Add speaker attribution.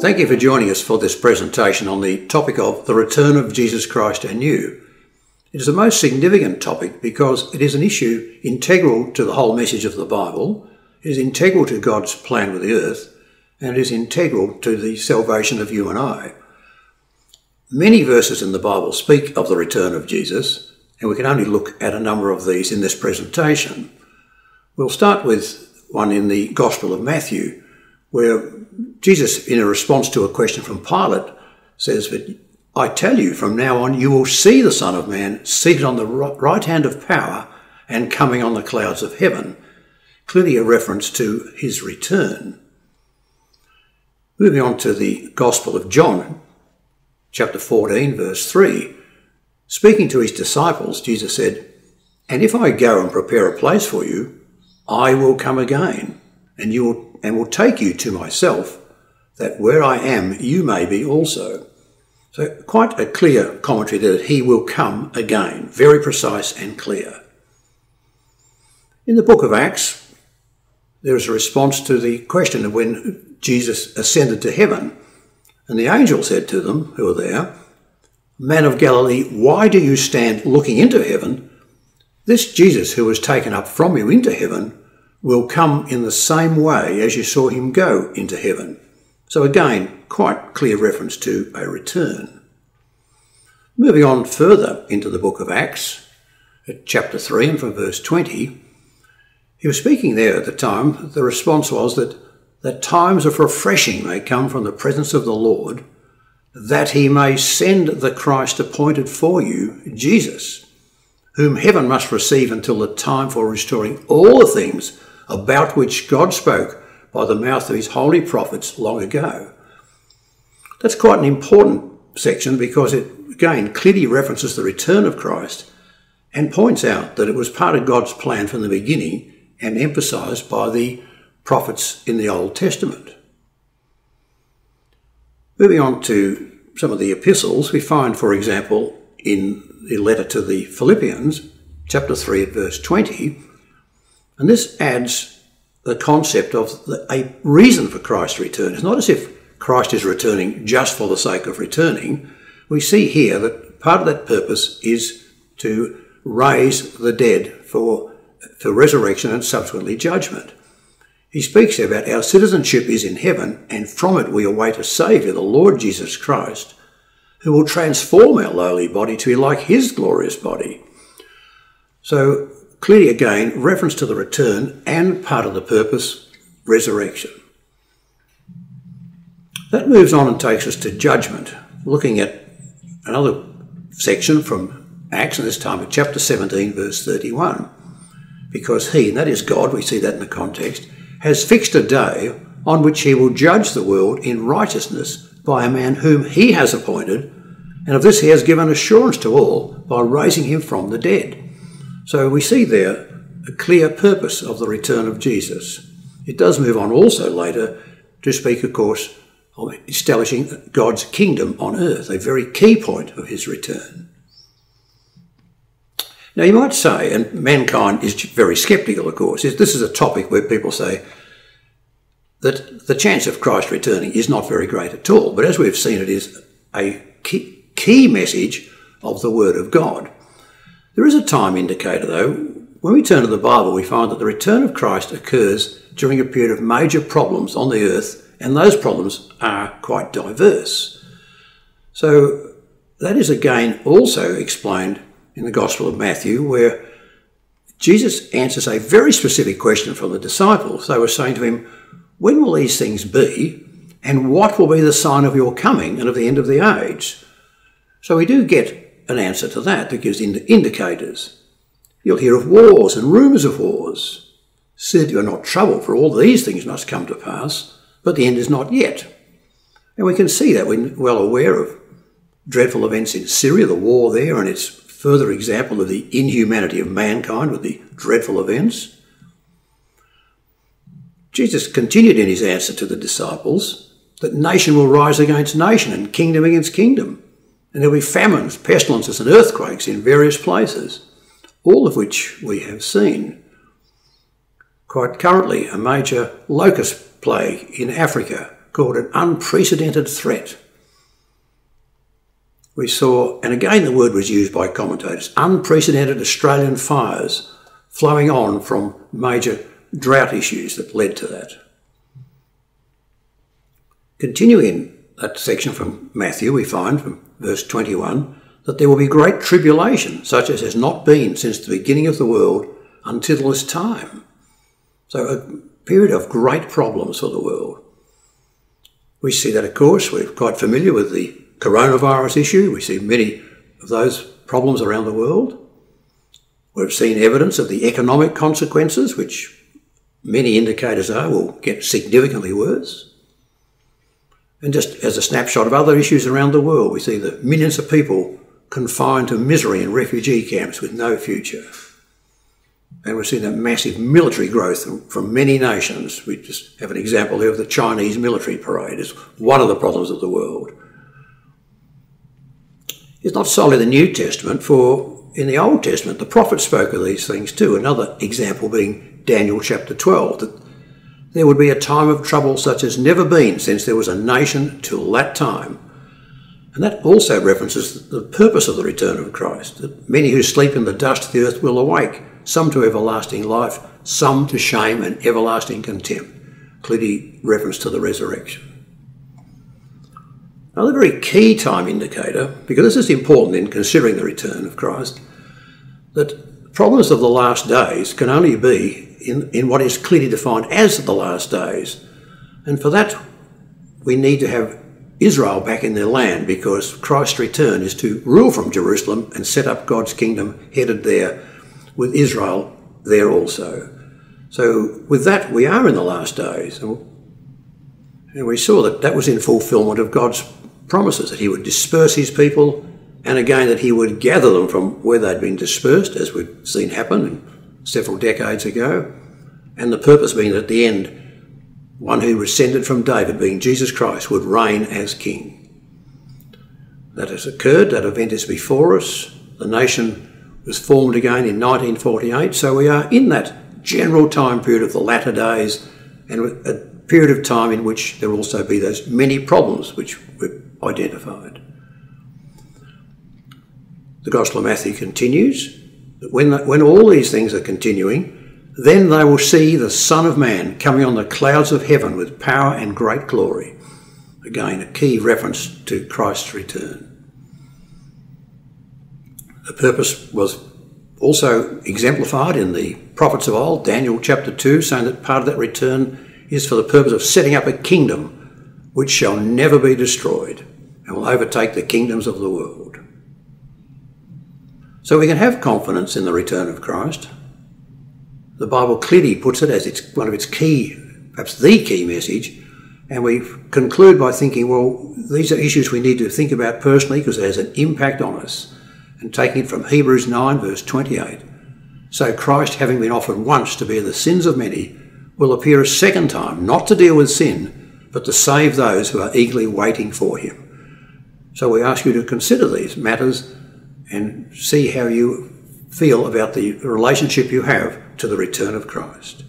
Speaker 1: Thank you for joining us for this presentation on the topic of the return of Jesus Christ and you. It is a most significant topic because it is an issue integral to the whole message of the Bible, it is integral to God's plan with the earth, and it is integral to the salvation of you and I. Many verses in the Bible speak of the return of Jesus, and we can only look at a number of these in this presentation. We'll start with one in the Gospel of Matthew, where Jesus, in a response to a question from Pilate, says, But I tell you, from now on, you will see the Son of Man seated on the right hand of power and coming on the clouds of heaven. Clearly a reference to his return. Moving on to the Gospel of John, chapter 14, verse 3. Speaking to his disciples, Jesus said, And if I go and prepare a place for you, I will come again, and you will and will take you to myself, that where I am, you may be also. So, quite a clear commentary that he will come again, very precise and clear. In the book of Acts, there is a response to the question of when Jesus ascended to heaven. And the angel said to them, who were there, Man of Galilee, why do you stand looking into heaven? This Jesus who was taken up from you into heaven will come in the same way as you saw him go into heaven. So again, quite clear reference to a return. Moving on further into the book of Acts, at chapter 3 and from verse 20, he was speaking there at the time. The response was that, that times of refreshing may come from the presence of the Lord, that he may send the Christ appointed for you, Jesus, whom heaven must receive until the time for restoring all the things about which God spoke by the mouth of his holy prophets long ago. That's quite an important section because it again clearly references the return of Christ and points out that it was part of God's plan from the beginning and emphasized by the prophets in the Old Testament. Moving on to some of the epistles, we find, for example, in the letter to the Philippians, chapter 3 at verse 20, and this adds the concept of the, a reason for Christ's return. It's not as if Christ is returning just for the sake of returning. We see here that part of that purpose is to raise the dead for, for resurrection and subsequently judgment. He speaks about our citizenship is in heaven, and from it we await a Saviour, the Lord Jesus Christ, who will transform our lowly body to be like his glorious body. So clearly again reference to the return and part of the purpose, resurrection. That moves on and takes us to judgment, looking at another section from Acts, and this time at chapter 17, verse 31. Because he, and that is God, we see that in the context, has fixed a day on which he will judge the world in righteousness by a man whom he has appointed, and of this he has given assurance to all by raising him from the dead. So we see there a clear purpose of the return of Jesus. It does move on also later to speak, of course, of establishing God's kingdom on earth, a very key point of his return. Now, you might say, and mankind is very sceptical, of course, this is a topic where people say that the chance of Christ returning is not very great at all. But as we've seen, it is a key message of the Word of God. There is a time indicator, though. When we turn to the Bible, we find that the return of Christ occurs during a period of major problems on the earth, and those problems are quite diverse. So, that is again also explained in the Gospel of Matthew, where Jesus answers a very specific question from the disciples. They were saying to him, When will these things be? And what will be the sign of your coming and of the end of the age? So we do get an answer to that that gives ind- indicators. You'll hear of wars and rumours of wars. Said you are not troubled, for all these things must come to pass, but the end is not yet. And we can see that we're well aware of dreadful events in Syria, the war there, and its further example of the inhumanity of mankind with the dreadful events. Jesus continued in his answer to the disciples that nation will rise against nation and kingdom against kingdom. And there'll be famines, pestilences, and earthquakes in various places, all of which we have seen. Quite currently, a major locust plague in Africa called an unprecedented threat. We saw, and again the word was used by commentators, unprecedented Australian fires flowing on from major drought issues that led to that. Continuing that section from Matthew, we find from verse 21 that there will be great tribulation, such as has not been since the beginning of the world until this time. So, a period of great problems for the world. We see that, of course, we're quite familiar with the coronavirus issue. We see many of those problems around the world. We've seen evidence of the economic consequences, which many indicators are will get significantly worse. And just as a snapshot of other issues around the world, we see the millions of people confined to misery in refugee camps with no future. And we've seen a massive military growth from, from many nations. We just have an example here of the Chinese military parade as one of the problems of the world. It's not solely the New Testament, for in the Old Testament, the prophets spoke of these things too. Another example being Daniel chapter 12, that there would be a time of trouble such as never been since there was a nation till that time. And that also references the purpose of the return of Christ, that many who sleep in the dust of the earth will awake, some to everlasting life, some to shame and everlasting contempt. Clearly reference to the resurrection. Another very key time indicator, because this is important in considering the return of Christ, that problems of the last days can only be in, in what is clearly defined as the last days. And for that, we need to have Israel back in their land because Christ's return is to rule from Jerusalem and set up God's kingdom headed there with Israel there also. So, with that, we are in the last days. And we saw that that was in fulfillment of God's promises that he would disperse his people and again that he would gather them from where they'd been dispersed, as we've seen happen several decades ago. And the purpose being that at the end, one who descended from David, being Jesus Christ, would reign as king. That has occurred, that event is before us. The nation was formed again in 1948, so we are in that general time period of the latter days and a period of time in which there will also be those many problems which we've identified. The Gospel of Matthew continues when, when all these things are continuing, then they will see the Son of Man coming on the clouds of heaven with power and great glory. Again, a key reference to Christ's return. The purpose was also exemplified in the prophets of old, Daniel chapter 2, saying that part of that return is for the purpose of setting up a kingdom which shall never be destroyed and will overtake the kingdoms of the world. So we can have confidence in the return of Christ. The Bible clearly puts it as its, one of its key, perhaps the key message, and we conclude by thinking, well, these are issues we need to think about personally because it has an impact on us. And taking it from Hebrews 9, verse 28. So Christ, having been offered once to bear the sins of many, will appear a second time, not to deal with sin, but to save those who are eagerly waiting for him. So we ask you to consider these matters and see how you feel about the relationship you have to the return of Christ.